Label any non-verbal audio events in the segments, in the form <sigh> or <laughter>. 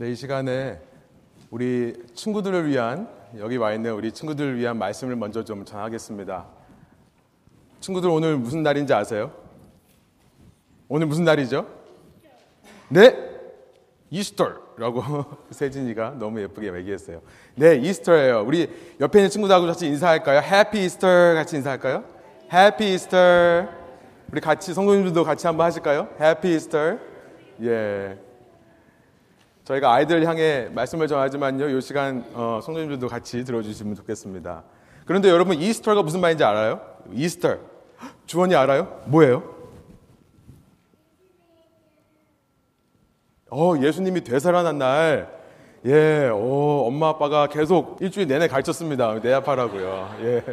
네, 이 시간에 우리 친구들을 위한 여기 와 있는 우리 친구들을 위한 말씀을 먼저 좀 전하겠습니다. 친구들 오늘 무슨 날인지 아세요? 오늘 무슨 날이죠? 네, 이스터라고 <laughs> 세진이가 너무 예쁘게 얘기했어요. 네, 이스터예요. 우리 옆에 있는 친구들하고 같이 인사할까요? 해피 이스터 같이 인사할까요? 해피 이스터. 우리 같이 성도님들도 같이 한번 하실까요? 해피 이스터. 예. 저희가 아이들 향해 말씀을 전하지만요, 이 시간 어, 성도님들도 같이 들어주시면 좋겠습니다. 그런데 여러분 이스터가 무슨 말인지 알아요? 이스터 주원이 알아요? 뭐예요? 어 예수님이 되살아난 날, 예, 어, 엄마 아빠가 계속 일주일 내내 가르쳤습니다. 내 앞하라고요. 예.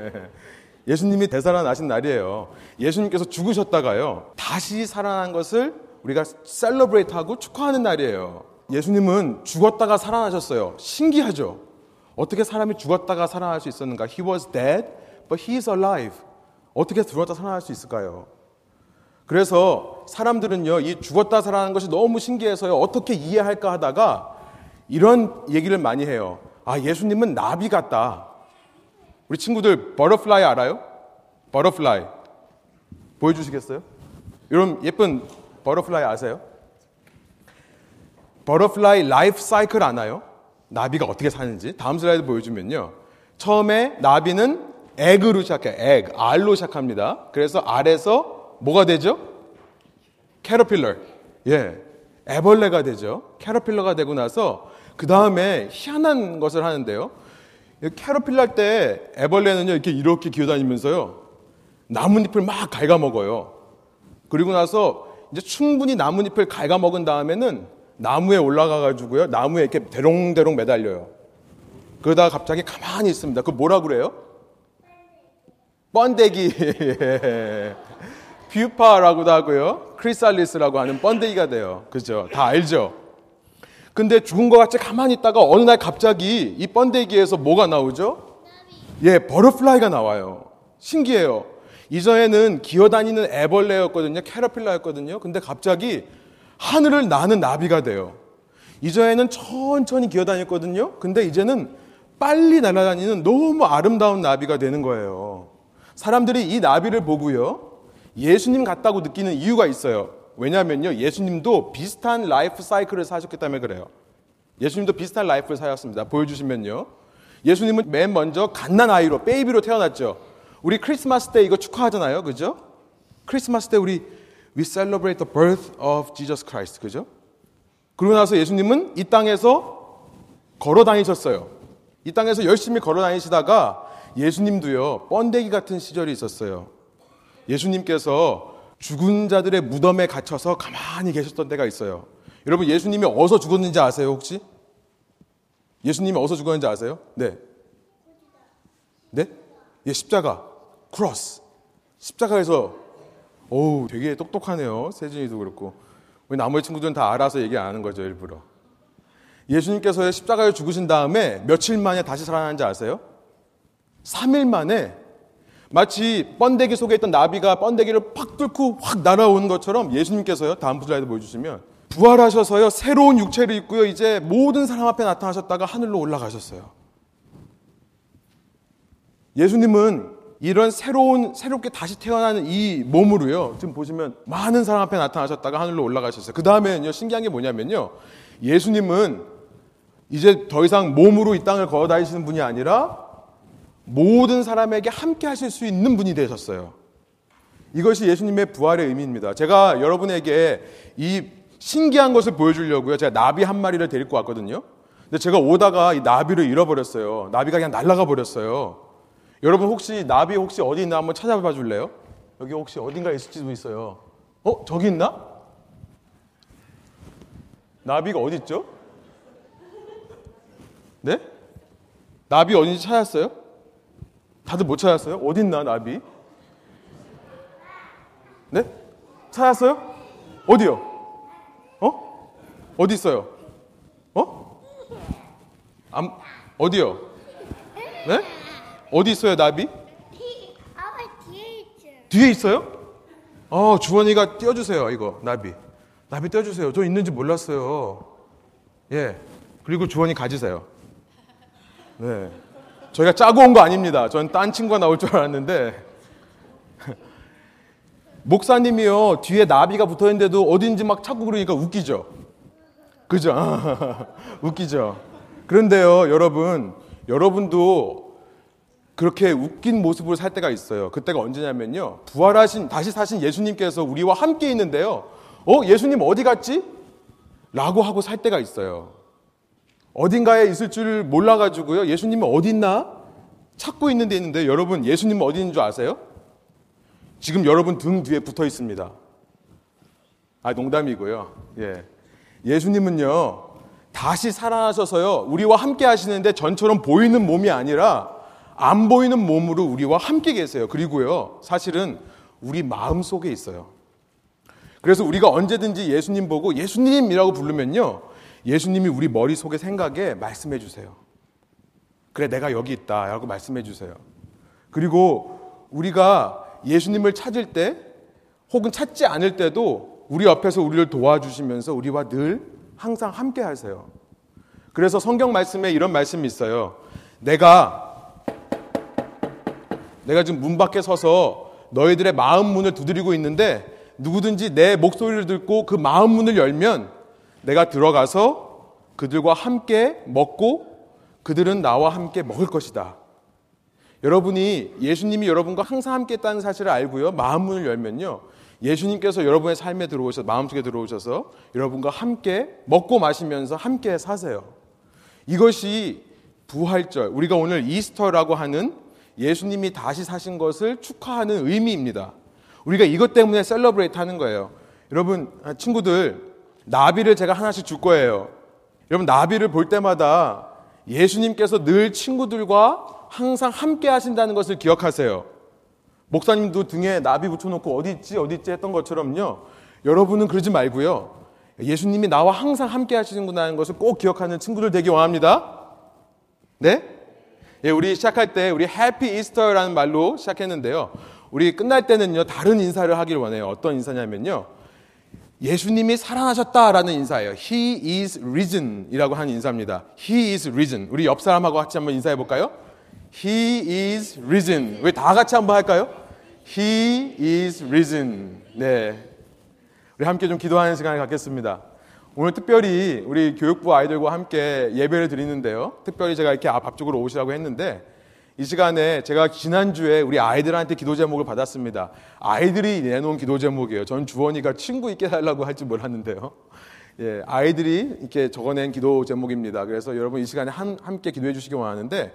예수님이 되살아나신 날이에요. 예수님께서 죽으셨다가요, 다시 살아난 것을 우리가 셀러브레이트하고 축하하는 날이에요. 예수님은 죽었다가 살아나셨어요. 신기하죠? 어떻게 사람이 죽었다가 살아날 수 있었는가? He was dead, but he is alive. 어떻게 죽었다 살아날 수 있을까요? 그래서 사람들은요, 이 죽었다 살아나는 것이 너무 신기해서요, 어떻게 이해할까 하다가 이런 얘기를 많이 해요. 아, 예수님은 나비 같다. 우리 친구들, butterfly 알아요? butterfly. 보여주시겠어요? 여러분, 예쁜 butterfly 아세요? butterfly life cycle 아나요? 나비가 어떻게 사는지 다음 슬라이드 보여주면요. 처음에 나비는 egg로 시작해요. egg, 알로 시작합니다. 그래서 알에서 뭐가 되죠? caterpillar. 예. 애벌레가 되죠. caterpillar가 되고 나서 그 다음에 희한한 것을 하는데요. caterpillar 때 애벌레는요, 이렇게 이렇게 기어다니면서요. 나뭇잎을 막 갉아먹어요. 그리고 나서 이제 충분히 나뭇잎을 갉아먹은 다음에는 나무에 올라가 가지고요. 나무에 이렇게 대롱대롱 매달려요. 그러다가 갑자기 가만히 있습니다. 그 뭐라 그래요? 번데기. <laughs> pupa라고도 하고요. chrysalis라고 하는 번데기가 돼요. 그죠? 다 알죠? 근데 죽은 것 같이 가만히 있다가 어느 날 갑자기 이 번데기에서 뭐가 나오죠? 예, butterfly가 나와요. 신기해요. 이전에는 기어다니는 애벌레였거든요. caterpillar였거든요. 근데 갑자기 하늘을 나는 나비가 돼요. 이전에는 천천히 기어다녔거든요. 근데 이제는 빨리 날아다니는 너무 아름다운 나비가 되는 거예요. 사람들이 이 나비를 보고요. 예수님 같다고 느끼는 이유가 있어요. 왜냐하면요. 예수님도 비슷한 life cycle을 사셨기 때문에 그래요. 예수님도 비슷한 life를 사셨습니다. 보여주시면요. 예수님은 맨 먼저 갓난 아이로, baby로 태어났죠. 우리 크리스마스 때 이거 축하하잖아요. 그죠? 크리스마스 때 우리 we celebrate the birth of Jesus Christ. 그죠? 그러고 나서 예수님은 이 땅에서 걸어 다니셨어요. 이 땅에서 열심히 걸어 다니시다가 예수님도요, 번데기 같은 시절이 있었어요. 예수님께서 죽은 자들의 무덤에 갇혀서 가만히 계셨던 때가 있어요. 여러분, 예수님이 어디서 죽었는지 아세요, 혹시? 예수님이 어디서 죽었는지 아세요? 네. 네? 예, 십자가. 크로스. 십자가에서 오, 되게 똑똑하네요. 세진이도 그렇고. 우리 나머지 친구들은 다 알아서 얘기 안 하는 거죠, 일부러. 예수님께서 십자가에 죽으신 다음에 며칠 만에 다시 살아난지 아세요? 3일 만에 마치 번데기 속에 있던 나비가 번데기를 팍 뚫고 확 날아오는 것처럼 예수님께서요, 다음 슬라이드 보여주시면 부활하셔서요, 새로운 육체를 입고요, 이제 모든 사람 앞에 나타나셨다가 하늘로 올라가셨어요. 예수님은 이런 새로운 새롭게 다시 태어나는 이 몸으로요. 지금 보시면 많은 사람 앞에 나타나셨다가 하늘로 올라가셨어요. 그 다음에는요 신기한 게 뭐냐면요 예수님은 이제 더 이상 몸으로 이 땅을 걸어 다니시는 분이 아니라 모든 사람에게 함께 하실 수 있는 분이 되셨어요. 이것이 예수님의 부활의 의미입니다. 제가 여러분에게 이 신기한 것을 보여주려고요. 제가 나비 한 마리를 데리고 왔거든요. 근데 제가 오다가 이 나비를 잃어버렸어요. 나비가 그냥 날아가 버렸어요. 여러분 혹시 나비 혹시 어디 있나 한번 찾아봐 줄래요? 여기 혹시 어딘가 있을지도 있어요. 어? 저기 있나? 나비가 어디 있죠? 네? 나비 어딘지 찾았어요? 다들 못 찾았어요? 어디 있나 나비? 네? 찾았어요? 어디요? 어? 어디 있어요? 어? 안, 어디요? 네? 어디 있어요, 나비? 아빠 뒤에 있죠. 뒤에 있어요? 어, 주원이가 띄워주세요, 이거, 나비. 나비 띄워주세요. 저 있는지 몰랐어요. 예. 그리고 주원이 가지세요. 네. 저희가 짜고 온 거 아닙니다. 전딴 친구가 나올 줄 알았는데. <laughs> 목사님이요, 뒤에 나비가 붙어 있는데도 어딘지 막 찾고 그러니까 웃기죠? 그죠? <laughs> 웃기죠? 그런데요, 여러분, 여러분도 그렇게 웃긴 모습으로 살 때가 있어요. 그때가 언제냐면요. 부활하신, 다시 사신 예수님께서 우리와 함께 있는데요. 어, 예수님 어디 갔지? 라고 하고 살 때가 있어요. 어딘가에 있을 줄 몰라가지고요. 예수님은 어디 있나? 찾고 있는 데 있는데 여러분, 예수님은 어디 있는 줄 아세요? 지금 여러분 등 뒤에 붙어 있습니다. 아, 농담이고요. 예. 예수님은요, 다시 살아나셔서요, 우리와 함께 하시는데 전처럼 보이는 몸이 아니라 안 보이는 몸으로 우리와 함께 계세요. 그리고요, 사실은 우리 마음 속에 있어요. 그래서 우리가 언제든지 예수님 보고 예수님이라고 부르면요, 예수님이 우리 머릿속에 생각에 말씀해 주세요. 그래, 내가 여기 있다. 라고 말씀해 주세요. 그리고 우리가 예수님을 찾을 때 혹은 찾지 않을 때도 우리 옆에서 우리를 도와주시면서 우리와 늘 항상 함께 하세요. 그래서 성경 말씀에 이런 말씀이 있어요. 내가 내가 지금 문 밖에 서서 너희들의 마음 문을 두드리고 있는데 누구든지 내 목소리를 듣고 그 마음 문을 열면 내가 들어가서 그들과 함께 먹고 그들은 나와 함께 먹을 것이다. 여러분이 예수님이 여러분과 항상 함께 있다는 사실을 알고요. 마음 문을 열면요. 예수님께서 여러분의 삶에 들어오셔서 마음속에 들어오셔서 여러분과 함께 먹고 마시면서 함께 사세요. 이것이 부활절, 우리가 오늘 Easter라고 하는 예수님이 다시 사신 것을 축하하는 의미입니다. 우리가 이것 때문에 celebrate 하는 거예요. 여러분, 친구들, 나비를 제가 하나씩 줄 거예요. 여러분, 나비를 볼 때마다 예수님께서 늘 친구들과 항상 함께 하신다는 것을 기억하세요. 목사님도 등에 나비 붙여놓고 어디 있지, 어디 있지 했던 것처럼요. 여러분은 그러지 말고요. 예수님이 나와 항상 함께 하시는구나 하는 것을 꼭 기억하는 친구들 되기 원합니다. 네? 예, 우리 시작할 때 우리 해피 이스터라는 말로 시작했는데요. 우리 끝날 때는요, 다른 인사를 하길 원해요. 어떤 인사냐면요. 예수님이 살아나셨다라는 인사예요. He is risen 이라고 하는 인사입니다. He is risen. 우리 옆 사람하고 같이 한번 인사해 볼까요? He is risen. 왜 다 같이 한번 할까요? He is risen. 네. 우리 함께 좀 기도하는 시간을 갖겠습니다. 오늘 특별히 우리 교육부 아이들과 함께 예배를 드리는데요. 특별히 제가 이렇게 앞쪽으로 오시라고 했는데 이 시간에 제가 지난주에 우리 아이들한테 기도 제목을 받았습니다. 아이들이 내놓은 기도 제목이에요. 전 주원이가 친구 있게 살라고 할지 몰랐는데요. 예, 아이들이 이렇게 적어낸 기도 제목입니다. 그래서 여러분 이 시간에 한, 함께 기도해 주시기 원하는데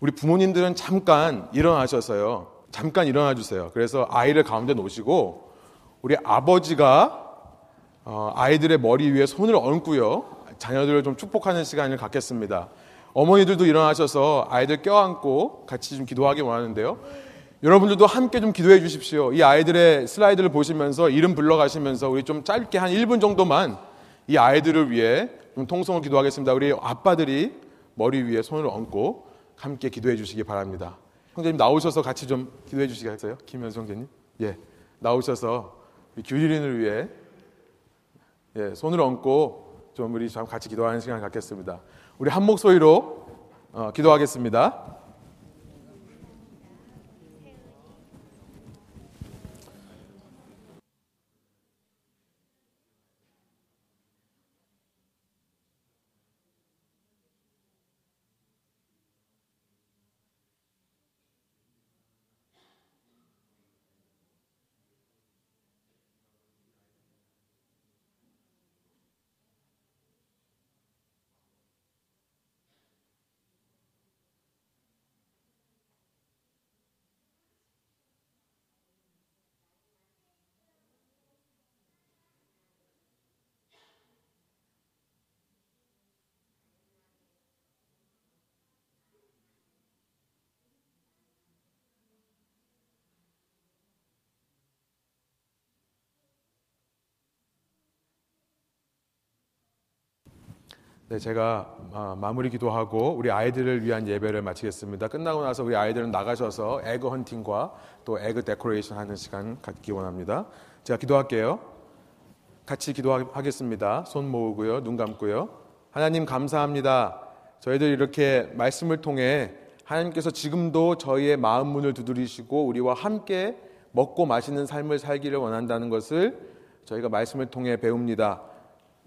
우리 부모님들은 잠깐 일어나셔서요. 잠깐 일어나 주세요. 그래서 아이를 가운데 놓으시고 우리 아버지가 어, 아이들의 머리 위에 손을 얹고요. 자녀들을 좀 축복하는 시간을 갖겠습니다. 어머니들도 일어나셔서 아이들 껴안고 같이 좀 기도하기 원하는데요. 여러분들도 함께 좀 기도해 주십시오. 이 아이들의 슬라이드를 보시면서 이름 불러가시면서 우리 좀 짧게 한 1분 정도만 이 아이들을 위해 좀 통성을 기도하겠습니다. 우리 아빠들이 머리 위에 손을 얹고 함께 기도해 주시기 바랍니다. 형제님 나오셔서 같이 좀 기도해 주시겠어요? 김현수 형제님? 예. 나오셔서 규리린을 위해 예, 손을 얹고 좀 우리 같이 기도하는 시간을 갖겠습니다. 우리 한 목소리로 어, 기도하겠습니다. 네, 제가 아, 마무리 기도하고 우리 아이들을 위한 예배를 마치겠습니다. 끝나고 나서 우리 아이들은 나가셔서 egg hunting과 또 egg decoration 하는 시간 갖기 원합니다. 제가 기도할게요. 같이 기도하겠습니다. 손 모으고요. 눈 감고요. 하나님 감사합니다. 저희들 이렇게 말씀을 통해 하나님께서 지금도 저희의 마음 문을 두드리시고 우리와 함께 먹고 마시는 삶을 살기를 원한다는 것을 저희가 말씀을 통해 배웁니다.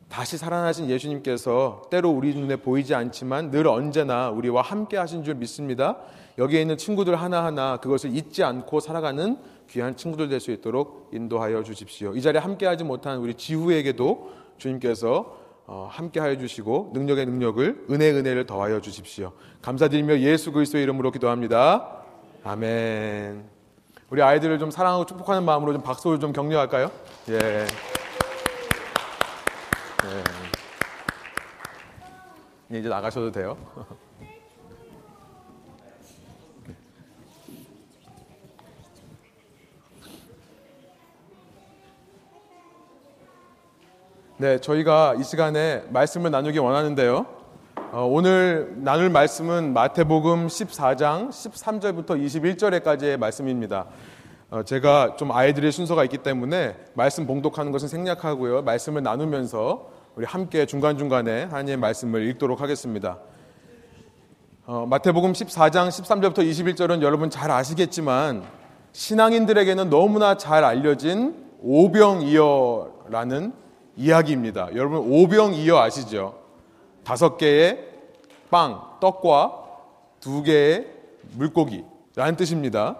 다시 살아나신 예수님께서 때로 우리 눈에 보이지 않지만 늘 언제나 우리와 함께 하신 줄 믿습니다. 여기에 있는 친구들 하나하나 그것을 잊지 않고 살아가는 귀한 친구들 될 수 있도록 인도하여 주십시오. 이 자리에 함께 하지 못한 우리 지후에게도 주님께서 어, 함께 하여 주시고 능력의 능력을 은혜 은혜를 더하여 주십시오. 감사드리며 예수 그리스도의 이름으로 기도합니다. 아멘. 우리 아이들을 좀 사랑하고 축복하는 마음으로 좀 박수를 좀 격려할까요? 예. 네. 이제 나가셔도 돼요. 네, 저희가 이 시간에 말씀을 나누기 원하는데요. 어, 오늘 나눌 말씀은 마태복음 14장 13절부터 21절에까지의 말씀입니다. 어, 제가 좀 아이들의 순서가 있기 때문에 말씀 봉독하는 것은 생략하고요. 말씀을 나누면서 우리 함께 중간중간에 하나님의 말씀을 읽도록 하겠습니다. 어, 마태복음 14장 13절부터 21절은 여러분 잘 아시겠지만 신앙인들에게는 너무나 잘 알려진 오병이어라는 이야기입니다. 여러분 오병이어 아시죠? 다섯 개의 빵, 떡과 두 개의 물고기라는 뜻입니다.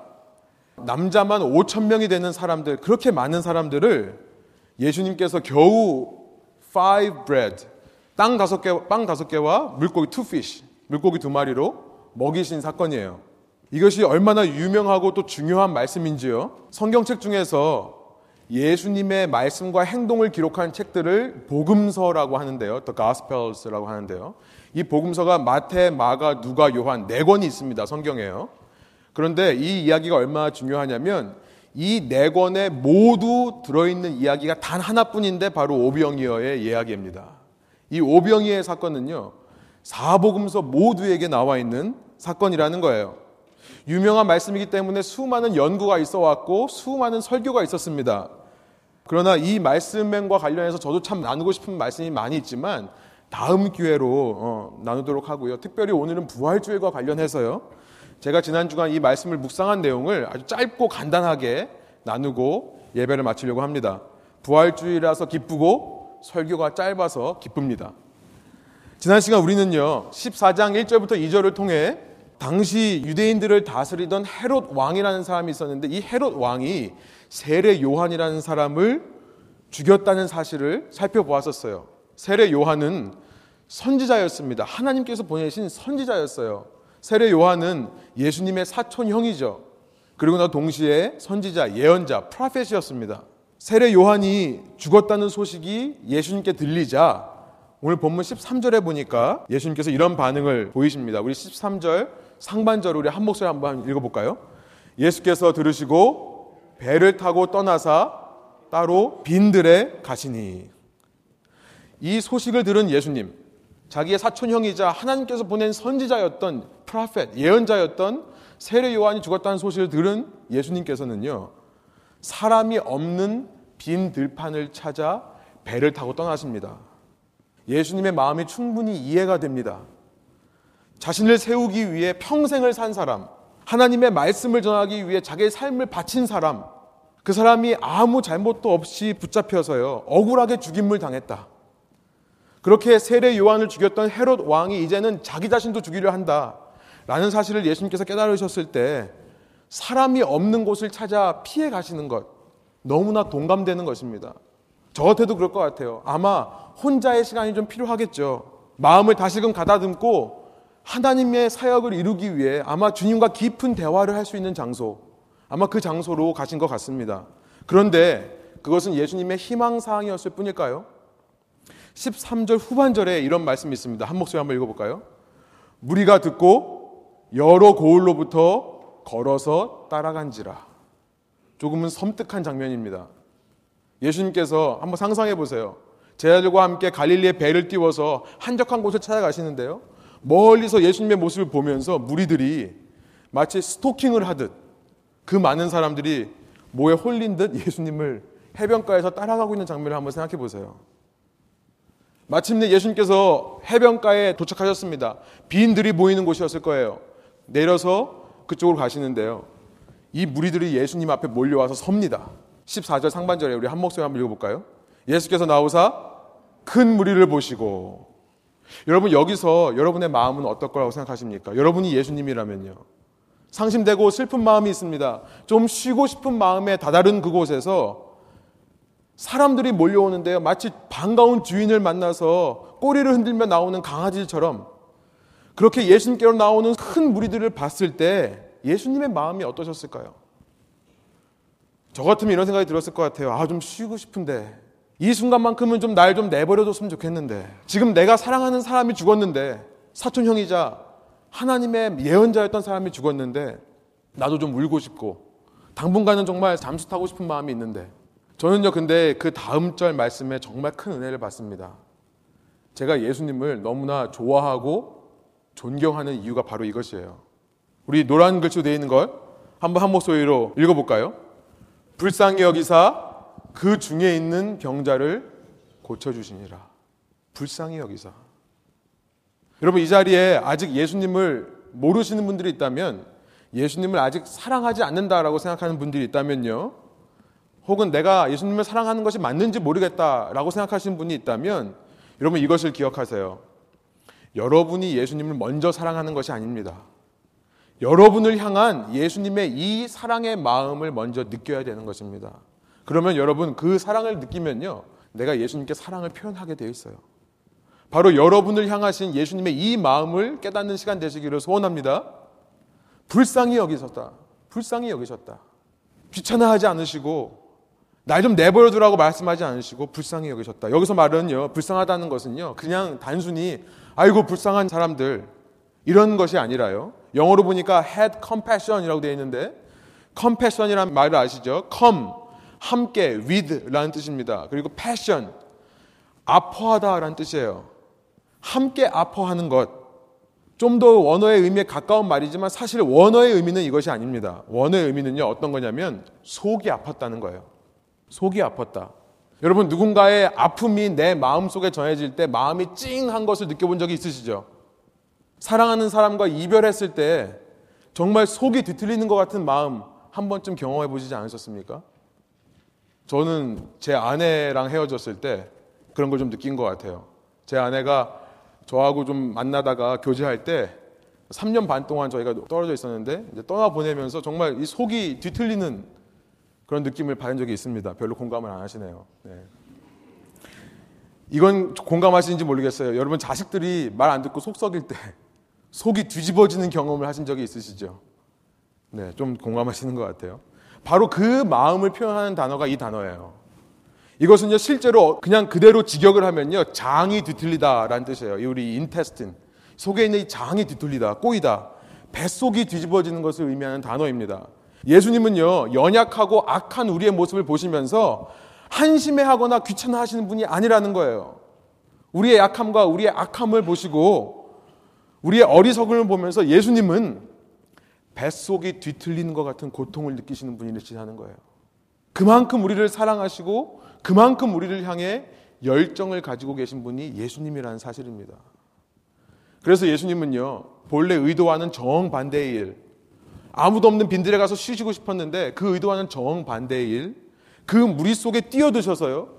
남자만 5천 명이 되는 사람들, 그렇게 많은 사람들을 예수님께서 겨우 five bread, 땅 다섯 개, 빵 다섯 개와 물고기 two fish, 물고기 두 마리로 먹이신 사건이에요. 이것이 얼마나 유명하고 또 중요한 말씀인지요. 성경책 중에서 예수님의 말씀과 행동을 기록한 책들을 복음서라고 하는데요. The Gospels라고 하는데요. 이 복음서가 마태, 마가, 누가, 요한 네 권이 있습니다. 성경에요. 그런데 이 이야기가 얼마나 중요하냐면 이 네 권에 모두 들어있는 이야기가 단 하나뿐인데 바로 오병이어의 이야기입니다. 이 오병이어의 사건은요. 사복음서 모두에게 나와 있는 사건이라는 거예요. 유명한 말씀이기 때문에 수많은 연구가 있어 왔고 수많은 설교가 있었습니다. 그러나 이 말씀과 관련해서 저도 참 나누고 싶은 말씀이 많이 있지만 다음 기회로 어, 나누도록 하고요. 특별히 오늘은 부활주일과 관련해서요. 제가 지난 주간 이 말씀을 묵상한 내용을 아주 짧고 간단하게 나누고 예배를 마치려고 합니다. 부활주일이라서 기쁘고 설교가 짧아서 기쁩니다. 지난 시간 우리는요. 14장 1절부터 2절을 통해 당시 유대인들을 다스리던 헤롯 왕이라는 사람이 있었는데 이 헤롯 왕이 세례 요한이라는 사람을 죽였다는 사실을 살펴보았었어요. 세례 요한은 선지자였습니다. 하나님께서 보내신 선지자였어요. 세례 요한은 예수님의 사촌 형이죠. 그리고 나 동시에 선지자, 예언자, 프라펫이었습니다. 세례 요한이 죽었다는 소식이 예수님께 들리자 오늘 본문 13절에 보니까 예수님께서 이런 반응을 보이십니다. 우리 13절 상반절 우리 한 목소리 한번 읽어볼까요? 예수께서 들으시고 배를 타고 떠나사 따로 빈들에 가시니 이 소식을 들은 예수님 자기의 사촌형이자 하나님께서 보낸 선지자였던 프라펫 예언자였던 세례 요한이 죽었다는 소식을 들은 예수님께서는요 사람이 없는 빈 들판을 찾아 배를 타고 떠나십니다. 예수님의 마음이 충분히 이해가 됩니다. 자신을 세우기 위해 평생을 산 사람, 하나님의 말씀을 전하기 위해 자기의 삶을 바친 사람, 그 사람이 아무 잘못도 없이 붙잡혀서요, 억울하게 죽임을 당했다. 그렇게 세례 요한을 죽였던 헤롯 왕이 이제는 자기 자신도 죽이려 한다. 라는 사실을 예수님께서 깨달으셨을 때 사람이 없는 곳을 찾아 피해 가시는 것 너무나 동감되는 것입니다. 저 같아도 그럴 것 같아요. 아마 혼자의 시간이 좀 필요하겠죠. 마음을 다시금 가다듬고 하나님의 사역을 이루기 위해 아마 주님과 깊은 대화를 할 수 있는 장소, 아마 그 장소로 가신 것 같습니다. 그런데 그것은 예수님의 희망사항이었을 뿐일까요? 13절 후반절에 이런 말씀이 있습니다. 한 목소리 한번 읽어볼까요? 무리가 듣고 여러 고을로부터 걸어서 따라간지라. 조금은 섬뜩한 장면입니다. 예수님께서 한번 상상해 보세요. 제자들과 함께 갈릴리의 배를 띄워서 한적한 곳을 찾아가시는데요. 멀리서 예수님의 모습을 보면서 무리들이 마치 스토킹을 하듯 그 많은 사람들이 모에 홀린 듯 예수님을 해변가에서 따라가고 있는 장면을 한번 생각해 보세요. 마침내 예수님께서 해변가에 도착하셨습니다. 빈 들이 모이는 곳이었을 거예요. 내려서 그쪽으로 가시는데요. 이 무리들이 예수님 앞에 몰려와서 섭니다. 14절 상반절에 우리 한 목소리 한번 읽어볼까요? 예수께서 나오사 큰 무리를 보시고 여러분 여기서 여러분의 마음은 어떨 거라고 생각하십니까? 여러분이 예수님이라면요. 상심되고 슬픈 마음이 있습니다. 좀 쉬고 싶은 마음에 다다른 그곳에서 사람들이 몰려오는데요. 마치 반가운 주인을 만나서 꼬리를 흔들며 나오는 강아지처럼 그렇게 예수님께로 나오는 큰 무리들을 봤을 때 예수님의 마음이 어떠셨을까요? 저 같으면 이런 생각이 들었을 것 같아요. 아, 좀 쉬고 싶은데. 이 순간만큼은 좀 날 좀 내버려뒀으면 좋겠는데. 지금 내가 사랑하는 사람이 죽었는데, 사촌형이자 하나님의 예언자였던 사람이 죽었는데, 나도 좀 울고 싶고, 당분간은 정말 잠수 타고 싶은 마음이 있는데, 저는요, 근데 그 다음 절 말씀에 정말 큰 은혜를 받습니다. 제가 예수님을 너무나 좋아하고 존경하는 이유가 바로 이것이에요. 우리 노란 글씨로 되어 있는 걸 한번 한 목소리로 읽어볼까요? 불쌍히 여기사 그 중에 있는 병자를 고쳐주시니라. 불쌍히 여기사. 여러분 이 자리에 아직 예수님을 모르시는 분들이 있다면 예수님을 아직 사랑하지 않는다라고 생각하는 분들이 있다면요. 혹은 내가 예수님을 사랑하는 것이 맞는지 모르겠다라고 생각하시는 분이 있다면 여러분 이것을 기억하세요. 여러분이 예수님을 먼저 사랑하는 것이 아닙니다. 여러분을 향한 예수님의 이 사랑의 마음을 먼저 느껴야 되는 것입니다. 그러면 여러분 그 사랑을 느끼면요. 내가 예수님께 사랑을 표현하게 되어 있어요. 바로 여러분을 향하신 예수님의 이 마음을 깨닫는 시간 되시기를 소원합니다. 불쌍히 여기셨다. 불쌍히 여기셨다. 귀찮아하지 않으시고 날 좀 내버려 두라고 말씀하지 않으시고 불쌍히 여기셨다. 여기서 말은요. 불쌍하다는 것은요. 그냥 단순히 아이고 불쌍한 사람들 이런 것이 아니라요. 영어로 보니까 had compassion이라고 되어 있는데 compassion이라는 말을 아시죠? come 함께 with라는 뜻입니다. 그리고 passion 아파하다라는 뜻이에요. 함께 아파하는 것. 좀 더 원어의 의미에 가까운 말이지만 사실 원어의 의미는 이것이 아닙니다. 원어의 의미는요 어떤 거냐면 속이 아팠다는 거예요. 속이 아팠다. 여러분 누군가의 아픔이 내 마음 속에 전해질 때 마음이 찡한 것을 느껴본 적이 있으시죠? 사랑하는 사람과 이별했을 때 정말 속이 뒤틀리는 것 같은 마음 한 번쯤 경험해 보시지 않으셨습니까? 저는 제 아내랑 헤어졌을 때 그런 걸 좀 느낀 것 같아요. 제 아내가 저하고 좀 만나다가 교제할 때 3년 반 동안 저희가 떨어져 있었는데 이제 떠나 보내면서 정말 이 속이 뒤틀리는 그런 느낌을 받은 적이 있습니다. 별로 공감을 안 하시네요. 네. 이건 공감하시는지 모르겠어요. 여러분 자식들이 말 안 듣고 속 썩일 때 <laughs> 속이 뒤집어지는 경험을 하신 적이 있으시죠? 네, 좀 공감하시는 것 같아요. 바로 그 마음을 표현하는 단어가 이 단어예요. 이것은요, 실제로 그냥 그대로 직역을 하면요, 장이 뒤틀리다라는 뜻이에요. 우리 인테스틴. 속에 있는 이 장이 뒤틀리다, 꼬이다. 뱃속이 뒤집어지는 것을 의미하는 단어입니다. 예수님은요, 연약하고 악한 우리의 모습을 보시면서 한심해 하거나 귀찮아 하시는 분이 아니라는 거예요. 우리의 약함과 우리의 악함을 보시고 우리의 어리석음을 보면서 예수님은 뱃속이 뒤틀리는 것 같은 고통을 느끼시는 분이시라는 거예요. 그만큼 우리를 사랑하시고 그만큼 우리를 향해 열정을 가지고 계신 분이 예수님이라는 사실입니다. 그래서 예수님은요, 본래 의도와는 정반대의 일, 아무도 없는 빈들에 가서 쉬시고 싶었는데 그 의도와는 정반대의 일, 그 무리 속에 뛰어드셔서요,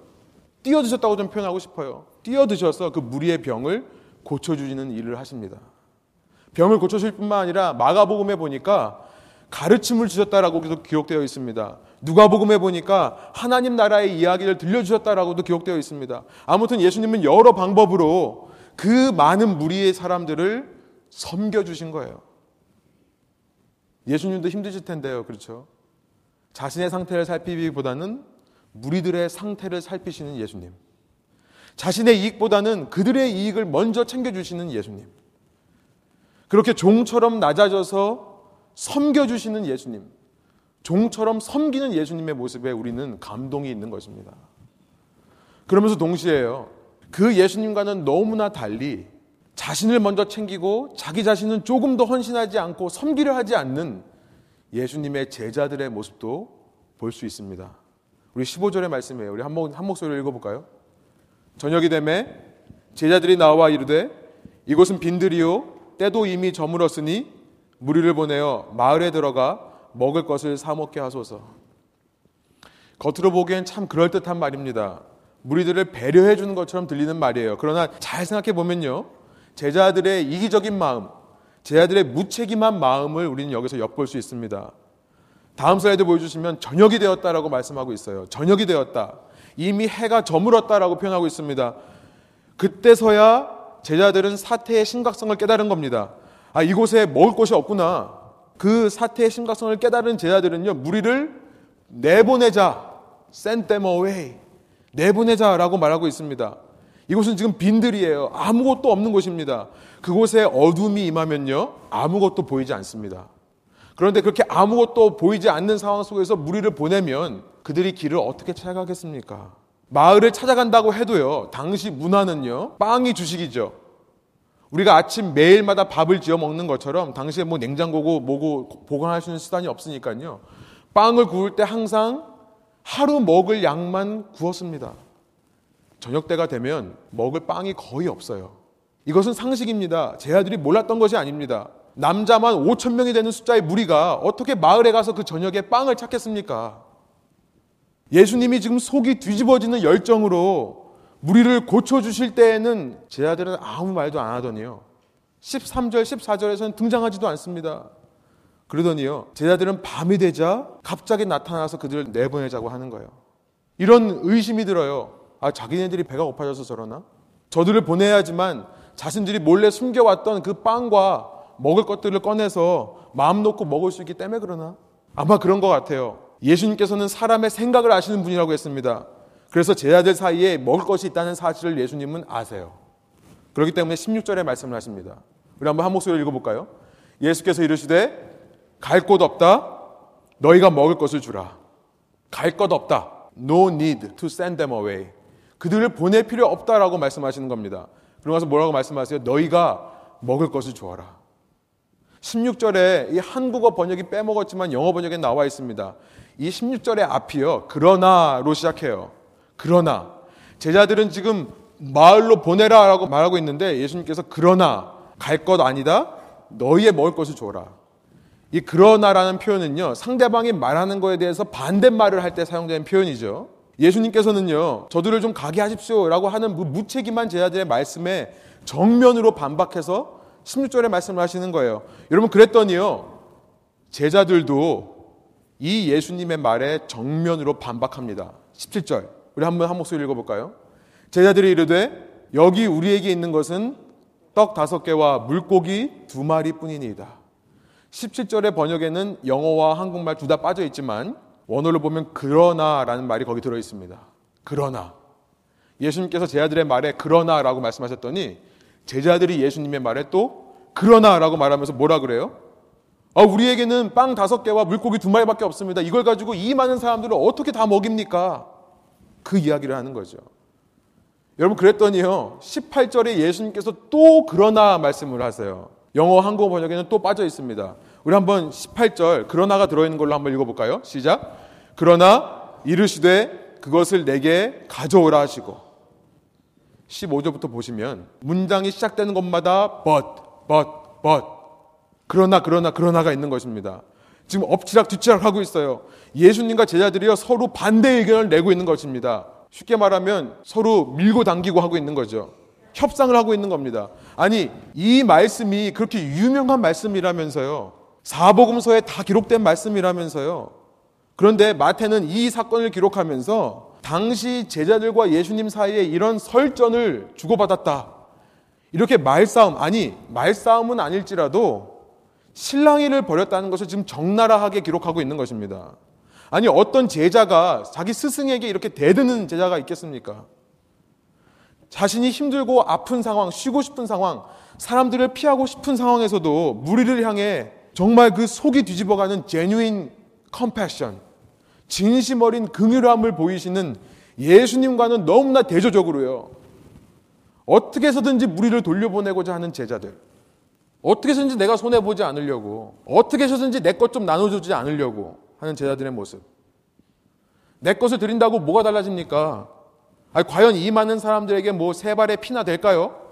뛰어드셨다고 좀 표현하고 싶어요. 뛰어드셔서 그 무리의 병을 고쳐주시는 일을 하십니다. 병을 고쳐줄 뿐만 아니라 마가복음에 보니까 가르침을 주셨다라고 계속 기록되어 있습니다. 누가복음에 보니까 하나님 나라의 이야기를 들려주셨다라고도 기록되어 있습니다. 아무튼 예수님은 여러 방법으로 그 많은 무리의 사람들을 섬겨주신 거예요. 예수님도 힘드실 텐데요. 그렇죠? 자신의 상태를 살피기보다는 무리들의 상태를 살피시는 예수님. 자신의 이익보다는 그들의 이익을 먼저 챙겨주시는 예수님. 그렇게 종처럼 낮아져서 섬겨주시는 예수님, 종처럼 섬기는 예수님의 모습에 우리는 감동이 있는 것입니다. 그러면서 동시에요. 그 예수님과는 너무나 달리 자신을 먼저 챙기고 자기 자신은 조금 더 헌신하지 않고 섬기려 하지 않는 예수님의 제자들의 모습도 볼 수 있습니다. 우리 15절의 말씀이에요. 우리 한, 목, 한 목소리로 읽어볼까요? 저녁이 되매 제자들이 나와 이르되 이곳은 빈들이요 때도 이미 저물었으니 무리를 보내어 마을에 들어가 먹을 것을 사 먹게 하소서. 겉으로 보기엔 참 그럴듯한 말입니다. 무리들을 배려해 주는 것처럼 들리는 말이에요. 그러나 잘 생각해 보면요. 제자들의 이기적인 마음, 제자들의 무책임한 마음을 우리는 여기서 엿볼 수 있습니다. 다음 슬라이드 보여주시면 저녁이 되었다라고 말씀하고 있어요. 저녁이 되었다. 이미 해가 저물었다라고 표현하고 있습니다. 그때서야 제자들은 사태의 심각성을 깨달은 겁니다. 아, 이곳에 먹을 곳이 없구나. 그 사태의 심각성을 깨달은 제자들은요, 무리를 내보내자. send them away. 내보내자라고 말하고 있습니다. 이곳은 지금 빈들이에요. 아무것도 없는 곳입니다. 그곳에 어둠이 임하면요, 아무것도 보이지 않습니다. 그런데 그렇게 아무것도 보이지 않는 상황 속에서 무리를 보내면 그들이 길을 어떻게 찾아가겠습니까? 마을을 찾아간다고 해도요, 당시 문화는요, 빵이 주식이죠. 우리가 아침 매일마다 밥을 지어 먹는 것처럼 당시에 뭐 냉장고고 뭐고 보관할 수 있는 수단이 없으니까요. 빵을 구울 때 항상 하루 먹을 양만 구웠습니다. 저녁 때가 되면 먹을 빵이 거의 없어요. 이것은 상식입니다. 제 아들이 몰랐던 것이 아닙니다. 남자만 5천 명이 되는 숫자의 무리가 어떻게 마을에 가서 그 저녁에 빵을 찾겠습니까? 예수님이 지금 속이 뒤집어지는 열정으로 무리를 고쳐주실 때에는 제 아들은 아무 말도 안 하더니요. 13절, 14절에서는 등장하지도 않습니다. 그러더니요. 제자들은 밤이 되자 갑자기 나타나서 그들을 내보내자고 하는 거예요. 이런 의심이 들어요. 아, 자기네들이 배가 고파져서 저러나? 저들을 보내야지만 자신들이 몰래 숨겨왔던 그 빵과 먹을 것들을 꺼내서 마음 놓고 먹을 수 있기 때문에 그러나? 아마 그런 것 같아요. 예수님께서는 사람의 생각을 아시는 분이라고 했습니다. 그래서 제자들 사이에 먹을 것이 있다는 사실을 예수님은 아세요. 그렇기 때문에 16절에 말씀을 하십니다. 우리 한번 한 목소리로 읽어볼까요? 예수께서 이르시되 갈 곳 없다. 너희가 먹을 것을 주라. 갈 것 없다. No need to send them away. 그들을 보낼 필요 없다라고 말씀하시는 겁니다. 그러면서 뭐라고 말씀하세요? 너희가 먹을 것을 주어라. 16절에 이 한국어 번역이 빼먹었지만 영어 번역에 나와 있습니다. 이 16절의 앞이요. 그러나로 시작해요. 그러나. 제자들은 지금 마을로 보내라 라고 말하고 있는데 예수님께서 그러나 갈 것 아니다. 너희의 먹을 것을 줘라. 이 그러나라는 표현은요. 상대방이 말하는 거에 대해서 반대말을 할 때 사용되는 표현이죠. 예수님께서는요. 저들을 좀 가게 하십시오라고 하는 무책임한 제자들의 말씀에 정면으로 반박해서 16절에 말씀을 하시는 거예요. 여러분 그랬더니요. 제자들도 이 예수님의 말에 정면으로 반박합니다. 17절. 우리 한번 한 목소리 읽어볼까요? 제자들이 이르되 여기 우리에게 있는 것은 떡 다섯 개와 물고기 두 마리 뿐이니이다. 17절의 번역에는 영어와 한국말 둘 다 빠져 있지만 원어로 보면 그러나라는 말이 거기 들어 있습니다. 그러나 예수님께서 제자들의 말에 그러나라고 말씀하셨더니 제자들이 예수님의 말에 또 그러나라고 말하면서 뭐라 그래요? 아, 우리에게는 빵 다섯 개와 물고기 두 마리밖에 없습니다. 이걸 가지고 이 많은 사람들을 어떻게 다 먹입니까? 그 이야기를 하는 거죠. 여러분 그랬더니요. 18절에 예수님께서 또 그러나 말씀을 하세요. 영어 한국어 번역에는 또 빠져 있습니다. 우리 한번 18절 그러나가 들어있는 걸로 한번 읽어볼까요? 시작. 그러나 이르시되 그것을 내게 가져오라 하시고 15절부터 보시면 문장이 시작되는 것마다 but, but, but 그러나 그러나 그러나가 있는 것입니다. 지금 엎치락 뒤치락 하고 있어요. 예수님과 제자들이요 서로 반대 의견을 내고 있는 것입니다. 쉽게 말하면 서로 밀고 당기고 하고 있는 거죠. 협상을 하고 있는 겁니다. 아니 이 말씀이 그렇게 유명한 말씀이라면서요. 사복음서에 다 기록된 말씀이라면서요. 그런데 마태는 이 사건을 기록하면서 당시 제자들과 예수님 사이에 이런 설전을 주고받았다. 이렇게 말싸움, 아니, 말싸움은 아닐지라도 신랑이를 벌였다는 것을 지금 적나라하게 기록하고 있는 것입니다. 아니, 어떤 제자가 자기 스승에게 이렇게 대드는 제자가 있겠습니까? 자신이 힘들고 아픈 상황, 쉬고 싶은 상황, 사람들을 피하고 싶은 상황에서도 무리를 향해 정말 그 속이 뒤집어가는 genuine compassion, 진심 어린 긍휼함을 보이시는 예수님과는 너무나 대조적으로요. 어떻게 해서든지 무리를 돌려보내고자 하는 제자들. 어떻게 해서든지 내가 손해보지 않으려고. 어떻게 해서든지 내 것 좀 나눠주지 않으려고 하는 제자들의 모습. 내 것을 드린다고 뭐가 달라집니까? 아니, 과연 이 많은 사람들에게 뭐 세 발의 피나 될까요?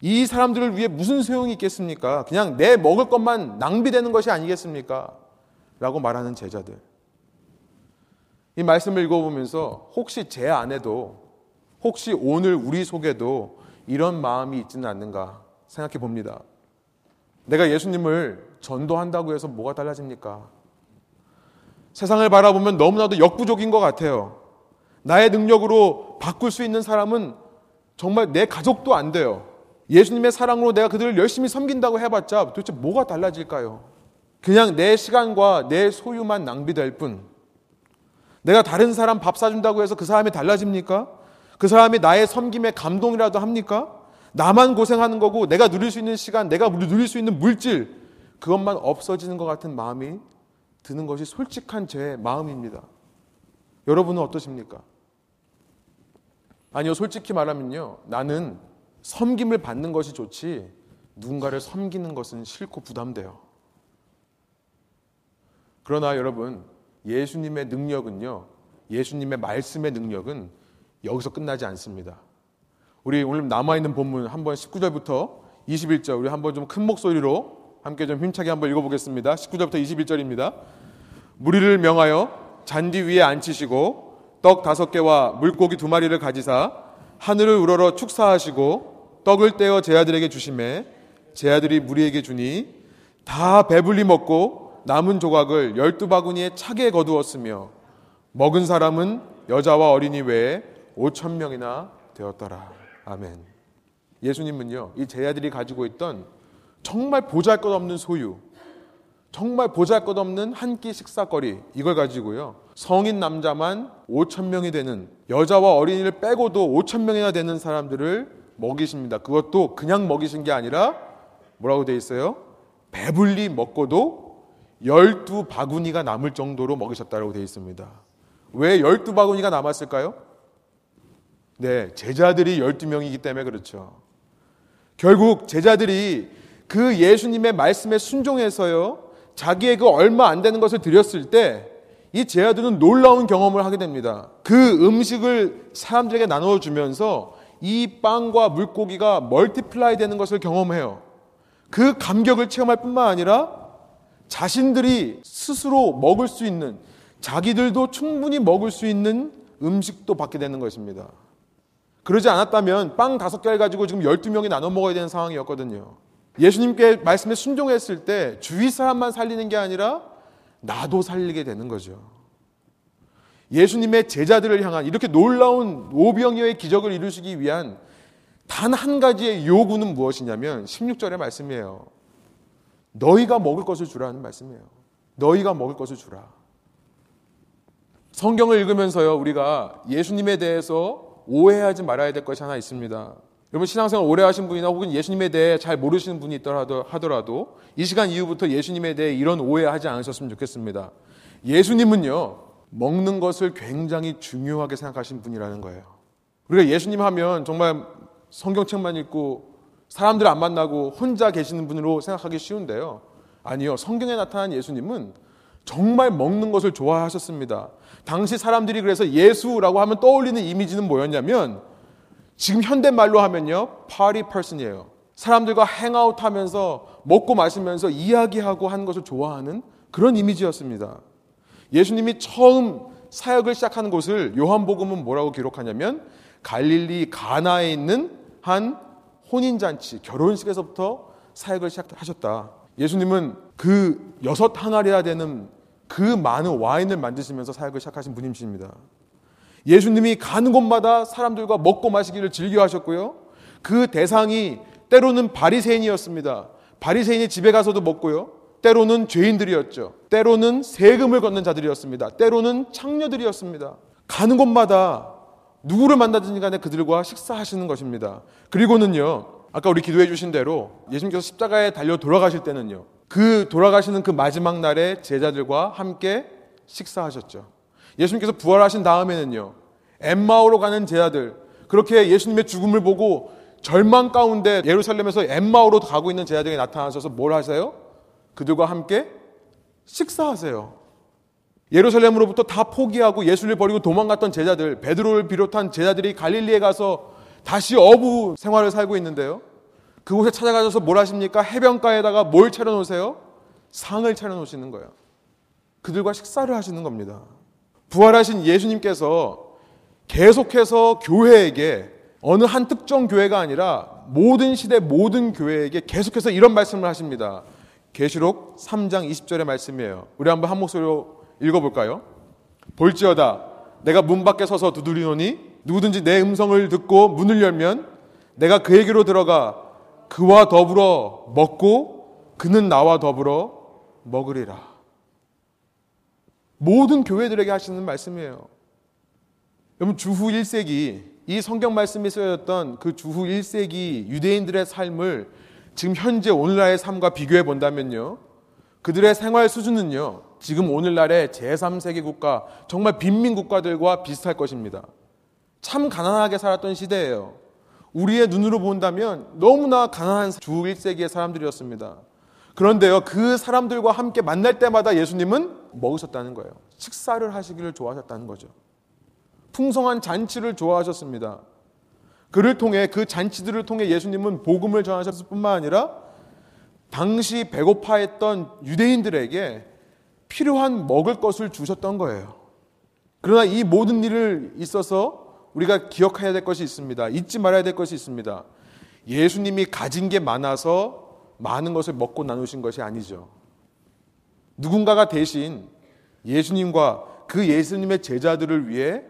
이 사람들을 위해 무슨 소용이 있겠습니까? 그냥 내 먹을 것만 낭비되는 것이 아니겠습니까? 라고 말하는 제자들. 이 말씀을 읽어보면서 혹시 제 안에도 혹시 오늘 우리 속에도 이런 마음이 있지는 않는가 생각해 봅니다. 내가 예수님을 전도한다고 해서 뭐가 달라집니까? 세상을 바라보면 너무나도 역부족인 것 같아요. 나의 능력으로 바꿀 수 있는 사람은 정말 내 가족도 안 돼요. 예수님의 사랑으로 내가 그들을 열심히 섬긴다고 해봤자 도대체 뭐가 달라질까요? 그냥 내 시간과 내 소유만 낭비될 뿐. 내가 다른 사람 밥 사준다고 해서 그 사람이 달라집니까? 그 사람이 나의 섬김에 감동이라도 합니까? 나만 고생하는 거고 내가 누릴 수 있는 시간, 내가 누릴 수 있는 물질, 그것만 없어지는 것 같은 마음이 드는 것이 솔직한 제 마음입니다. 여러분은 어떠십니까? 아니요, 솔직히 말하면요. 나는 섬김을 받는 것이 좋지 누군가를 섬기는 것은 싫고 부담돼요. 그러나 여러분, 예수님의 능력은요, 예수님의 말씀의 능력은 여기서 끝나지 않습니다. 우리 오늘 남아있는 본문 한번 19절부터 21절, 우리 한번 좀 큰 목소리로 함께 좀 힘차게 한번 읽어보겠습니다. 19절부터 21절입니다. 무리를 명하여 잔디 위에 앉히시고 떡 다섯 개와 물고기 두 마리를 가지사 하늘을 우러러 축사하시고 떡을 떼어 제 아들에게 주심에 제 아들이 무리에게 주니 다 배불리 먹고 남은 조각을 열두 바구니에 차게 거두었으며 먹은 사람은 여자와 어린이 외에 오천 명이나 되었더라. 아멘. 예수님은요, 이 제 아들이 가지고 있던 정말 보잘 것 없는 소유, 정말 보잘 것 없는 한 끼 식사거리, 이걸 가지고요, 성인 남자만 5천 명이 되는, 여자와 어린이를 빼고도 5천 명이나 되는 사람들을 먹이십니다. 그것도 그냥 먹이신 게 아니라 뭐라고 돼 있어요? 배불리 먹고도 열두 바구니가 남을 정도로 먹이셨다고 돼 있습니다. 왜 열두 바구니가 남았을까요? 네, 제자들이 열두 명이기 때문에 그렇죠. 결국 제자들이 그 예수님의 말씀에 순종해서요, 자기의 그 얼마 안 되는 것을 드렸을 때, 이 제자들은 놀라운 경험을 하게 됩니다. 그 음식을 사람들에게 나눠주면서 이 빵과 물고기가 multiply 되는 것을 경험해요. 그 감격을 체험할 뿐만 아니라 자신들이 스스로 먹을 수 있는 자기들도 충분히 먹을 수 있는 음식도 받게 되는 것입니다. 그러지 않았다면 빵 다섯 개를 가지고 지금 12명이 나눠 먹어야 되는 상황이었거든요. 예수님께 말씀에 순종했을 때 주위 사람만 살리는 게 아니라 나도 살리게 되는 거죠. 예수님의 제자들을 향한 이렇게 놀라운 오병이어의 기적을 이루시기 위한 단 한 가지의 요구는 무엇이냐면 16절의 말씀이에요. 너희가 먹을 것을 주라는 말씀이에요. 너희가 먹을 것을 주라. 성경을 읽으면서요, 우리가 예수님에 대해서 오해하지 말아야 될 것이 하나 있습니다. 여러분 신앙생활 오래 하신 분이나 혹은 예수님에 대해 잘 모르시는 분이 있더라도 하더라도 이 시간 이후부터 예수님에 대해 이런 오해하지 않으셨으면 좋겠습니다. 예수님은요, 먹는 것을 굉장히 중요하게 생각하신 분이라는 거예요. 우리가 예수님 하면 정말 성경책만 읽고 사람들 안 만나고 혼자 계시는 분으로 생각하기 쉬운데요. 아니요. 성경에 나타난 예수님은 정말 먹는 것을 좋아하셨습니다. 당시 사람들이 그래서 예수라고 하면 떠올리는 이미지는 뭐였냐면 지금 현대말로 하면요. 파리 퍼슨이에요. 사람들과 행아웃 하면서 먹고 마시면서 이야기하고 하는 것을 좋아하는 그런 이미지였습니다. 예수님이 처음 사역을 시작하는 곳을 요한복음은 뭐라고 기록하냐면 갈릴리 가나에 있는 한 혼인잔치, 결혼식에서부터 사역을 시작하셨다. 예수님은 그 여섯 항아리야 되는 그 많은 와인을 만드시면서 사역을 시작하신 분이십니다. 예수님이 가는 곳마다 사람들과 먹고 마시기를 즐겨 하셨고요. 그 대상이 때로는 바리새인이었습니다. 바리새인이 집에 가서도 먹고요. 때로는 죄인들이었죠. 때로는 세금을 걷는 자들이었습니다. 때로는 창녀들이었습니다. 가는 곳마다 누구를 만나든지 간에 그들과 식사하시는 것입니다. 그리고는요, 아까 우리 기도해 주신 대로 예수님께서 십자가에 달려 돌아가실 때는요, 그 돌아가시는 그 마지막 날에 제자들과 함께 식사하셨죠. 예수님께서 부활하신 다음에는요, 엠마오로 가는 제자들, 그렇게 예수님의 죽음을 보고 절망 가운데 예루살렘에서 엠마오로 가고 있는 제자들이 나타나셔서 뭘 하세요? 그들과 함께 식사하세요. 예루살렘으로부터 다 포기하고 예수를 버리고 도망갔던 제자들, 베드로를 비롯한 제자들이 갈릴리에 가서 다시 어부 생활을 살고 있는데요. 그곳에 찾아가셔서 뭘 하십니까? 해변가에다가 뭘 차려놓으세요? 상을 차려놓으시는 거예요. 그들과 식사를 하시는 겁니다. 부활하신 예수님께서 계속해서 교회에게 어느 한 특정 교회가 아니라 모든 시대 모든 교회에게 계속해서 이런 말씀을 하십니다. 계시록 3장 20절의 말씀이에요. 우리 한번 한 목소리로 읽어볼까요? 볼지어다 내가 문 밖에 서서 두드리노니 누구든지 내 음성을 듣고 문을 열면 내가 그에게로 들어가 그와 더불어 먹고 그는 나와 더불어 먹으리라. 모든 교회들에게 하시는 말씀이에요. 여러분 주후 1세기 이 성경 말씀이 쓰여졌던 그 주후 1세기 유대인들의 삶을 지금 현재 오늘날의 삶과 비교해 본다면요. 그들의 생활 수준은요. 지금 오늘날의 제3세계 국가, 정말 빈민 국가들과 비슷할 것입니다. 참 가난하게 살았던 시대예요. 우리의 눈으로 본다면 너무나 가난한 주 1세기의 사람들이었습니다. 그런데요, 그 사람들과 함께 만날 때마다 예수님은 먹으셨다는 거예요. 식사를 하시기를 좋아하셨다는 거죠. 풍성한 잔치를 좋아하셨습니다. 그를 통해 그 잔치들을 통해 예수님은 복음을 전하셨을 뿐만 아니라 당시 배고파했던 유대인들에게 필요한 먹을 것을 주셨던 거예요. 그러나 이 모든 일을 있어서 우리가 기억해야 될 것이 있습니다. 잊지 말아야 될 것이 있습니다. 예수님이 가진 게 많아서 많은 것을 먹고 나누신 것이 아니죠. 누군가가 대신 예수님과 그 예수님의 제자들을 위해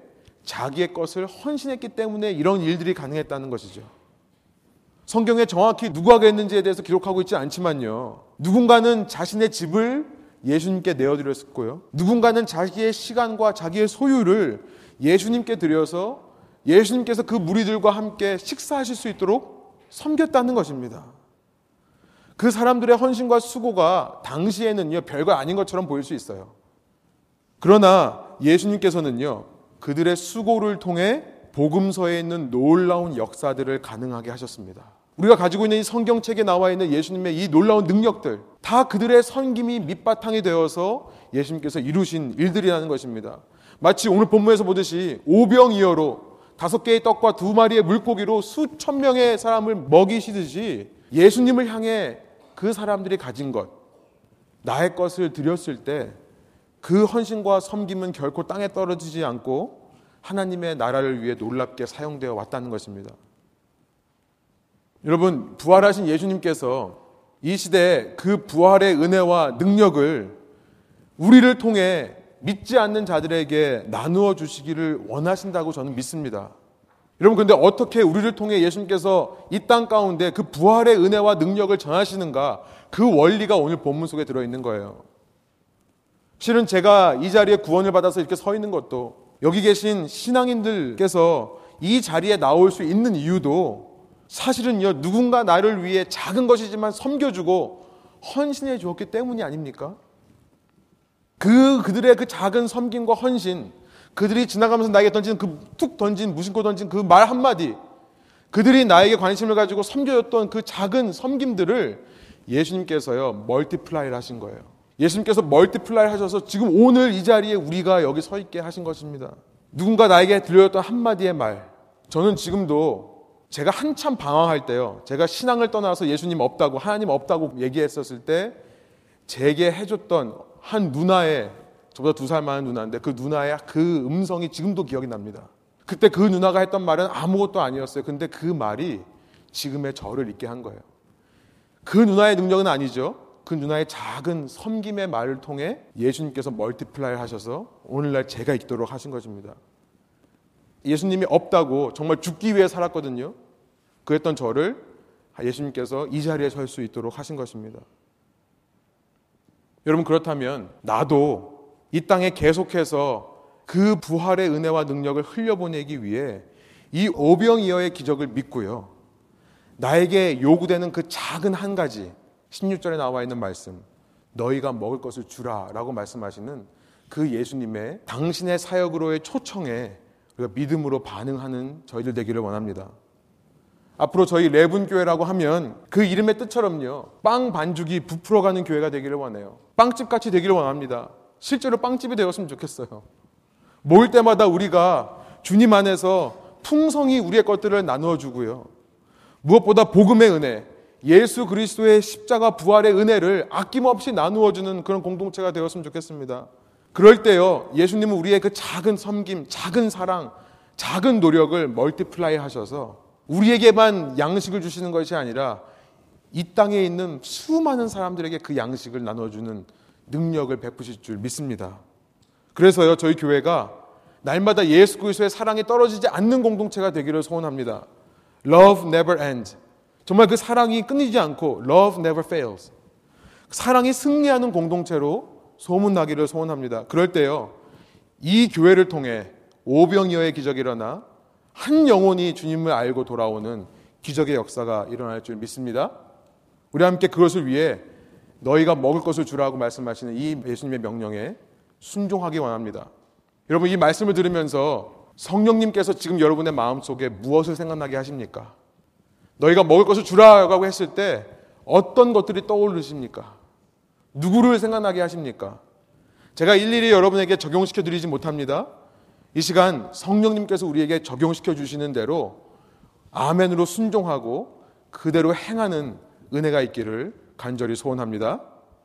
자기의 것을 헌신했기 때문에 이런 일들이 가능했다는 것이죠. 성경에 정확히 누가 그랬는지에 대해서 기록하고 있지 않지만요. 누군가는 자신의 집을 예수님께 내어드렸고요. 누군가는 자기의 시간과 자기의 소유를 예수님께 드려서 예수님께서 그 무리들과 함께 식사하실 수 있도록 섬겼다는 것입니다. 그 사람들의 헌신과 수고가 당시에는요, 별거 아닌 것처럼 보일 수 있어요. 그러나 예수님께서는요, 그들의 수고를 통해 복음서에 있는 놀라운 역사들을 가능하게 하셨습니다. 우리가 가지고 있는 이 성경책에 나와 있는 예수님의 이 놀라운 능력들, 다 그들의 선김이 밑바탕이 되어서 예수님께서 이루신 일들이라는 것입니다. 마치 오늘 본문에서 보듯이 오병이어로 다섯 개의 떡과 두 마리의 물고기로 수천 명의 사람을 먹이시듯이 예수님을 향해 그 사람들이 가진 것, 나의 것을 드렸을 때 그 헌신과 섬김은 결코 땅에 떨어지지 않고 하나님의 나라를 위해 놀랍게 사용되어 왔다는 것입니다. 여러분, 부활하신 예수님께서 이 시대에 그 부활의 은혜와 능력을 우리를 통해 믿지 않는 자들에게 나누어 주시기를 원하신다고 저는 믿습니다. 여러분, 근데 어떻게 우리를 통해 예수님께서 이 땅 가운데 그 부활의 은혜와 능력을 전하시는가? 그 원리가 오늘 본문 속에 들어있는 거예요. 실은 제가 이 자리에 구원을 받아서 이렇게 서 있는 것도 여기 계신 신앙인들께서 이 자리에 나올 수 있는 이유도 사실은요, 누군가 나를 위해 작은 것이지만 섬겨주고 헌신해 주었기 때문이 아닙니까? 그, 그들의 그 작은 섬김과 헌신, 그들이 지나가면서 나에게 던진 그 툭 던진 무심코 던진 그 말 한마디 그들이 나에게 관심을 가지고 섬겨줬던 그 작은 섬김들을 예수님께서요 multiply를 하신 거예요. 예수님께서 multiply 하셔서 지금 오늘 이 자리에 우리가 여기 서 있게 하신 것입니다. 누군가 나에게 들려줬던 한마디의 말. 저는 지금도 제가 한참 방황할 때요. 제가 신앙을 떠나서 예수님 없다고, 하나님 없다고 얘기했었을 때 제게 해줬던 한 누나의 저보다 두 살 많은 누나인데 그 누나의 그 음성이 지금도 기억이 납니다. 그때 그 누나가 했던 말은 아무것도 아니었어요. 근데 그 말이 지금의 저를 있게 한 거예요. 그 누나의 능력은 아니죠. 그 누나의 작은 섬김의 말을 통해 예수님께서 multiply 하셔서 오늘날 제가 있도록 하신 것입니다. 예수님이 없다고 정말 죽기 위해 살았거든요. 그랬던 저를 예수님께서 이 자리에 설 수 있도록 하신 것입니다. 여러분 그렇다면 나도 이 땅에 계속해서 그 부활의 은혜와 능력을 흘려보내기 위해 이 오병이어의 기적을 믿고요. 나에게 요구되는 그 작은 한 가지, 16절에 나와 있는 말씀, 너희가 먹을 것을 주라 라고 말씀하시는 그 예수님의 당신의 사역으로의 초청에 우리가 믿음으로 반응하는 저희들 되기를 원합니다. 앞으로 저희 레분교회라고 하면 그 이름의 뜻처럼요. 빵 반죽이 부풀어가는 교회가 되기를 원해요. 빵집 같이 되기를 원합니다. 실제로 빵집이 되었으면 좋겠어요. 모일 때마다 우리가 주님 안에서 풍성히 우리의 것들을 나누어 주고요. 무엇보다 복음의 은혜, 예수 그리스도의 십자가 부활의 은혜를 아낌없이 나누어 주는 그런 공동체가 되었으면 좋겠습니다. 그럴 때요. 예수님은 우리의 그 작은 섬김, 작은 사랑, 작은 노력을 multiply 하셔서 우리에게만 양식을 주시는 것이 아니라 이 땅에 있는 수많은 사람들에게 그 양식을 나눠주는 능력을 베푸실 줄 믿습니다. 그래서요, 저희 교회가 날마다 예수 그리스도의 사랑이 떨어지지 않는 공동체가 되기를 소원합니다. Love never ends. 정말 그 사랑이 끊이지 않고 Love never fails. 사랑이 승리하는 공동체로 소문나기를 소원합니다. 그럴 때요, 이 교회를 통해 오병이어의 기적이 일어나 한 영혼이 주님을 알고 돌아오는 기적의 역사가 일어날 줄 믿습니다. 우리 함께 그것을 위해 너희가 먹을 것을 주라고 말씀하시는 이 예수님의 명령에 순종하기 원합니다. 여러분 이 말씀을 들으면서 성령님께서 지금 여러분의 마음속에 무엇을 생각나게 하십니까? 너희가 먹을 것을 주라고 했을 때 어떤 것들이 떠오르십니까? 누구를 생각나게 하십니까? 제가 일일이 여러분에게 적용시켜 드리지 못합니다. 이 시간 성령님께서 우리에게 적용시켜 주시는 대로 아멘으로 순종하고 그대로 행하는 은혜가 있기를 간절히 소원합니다.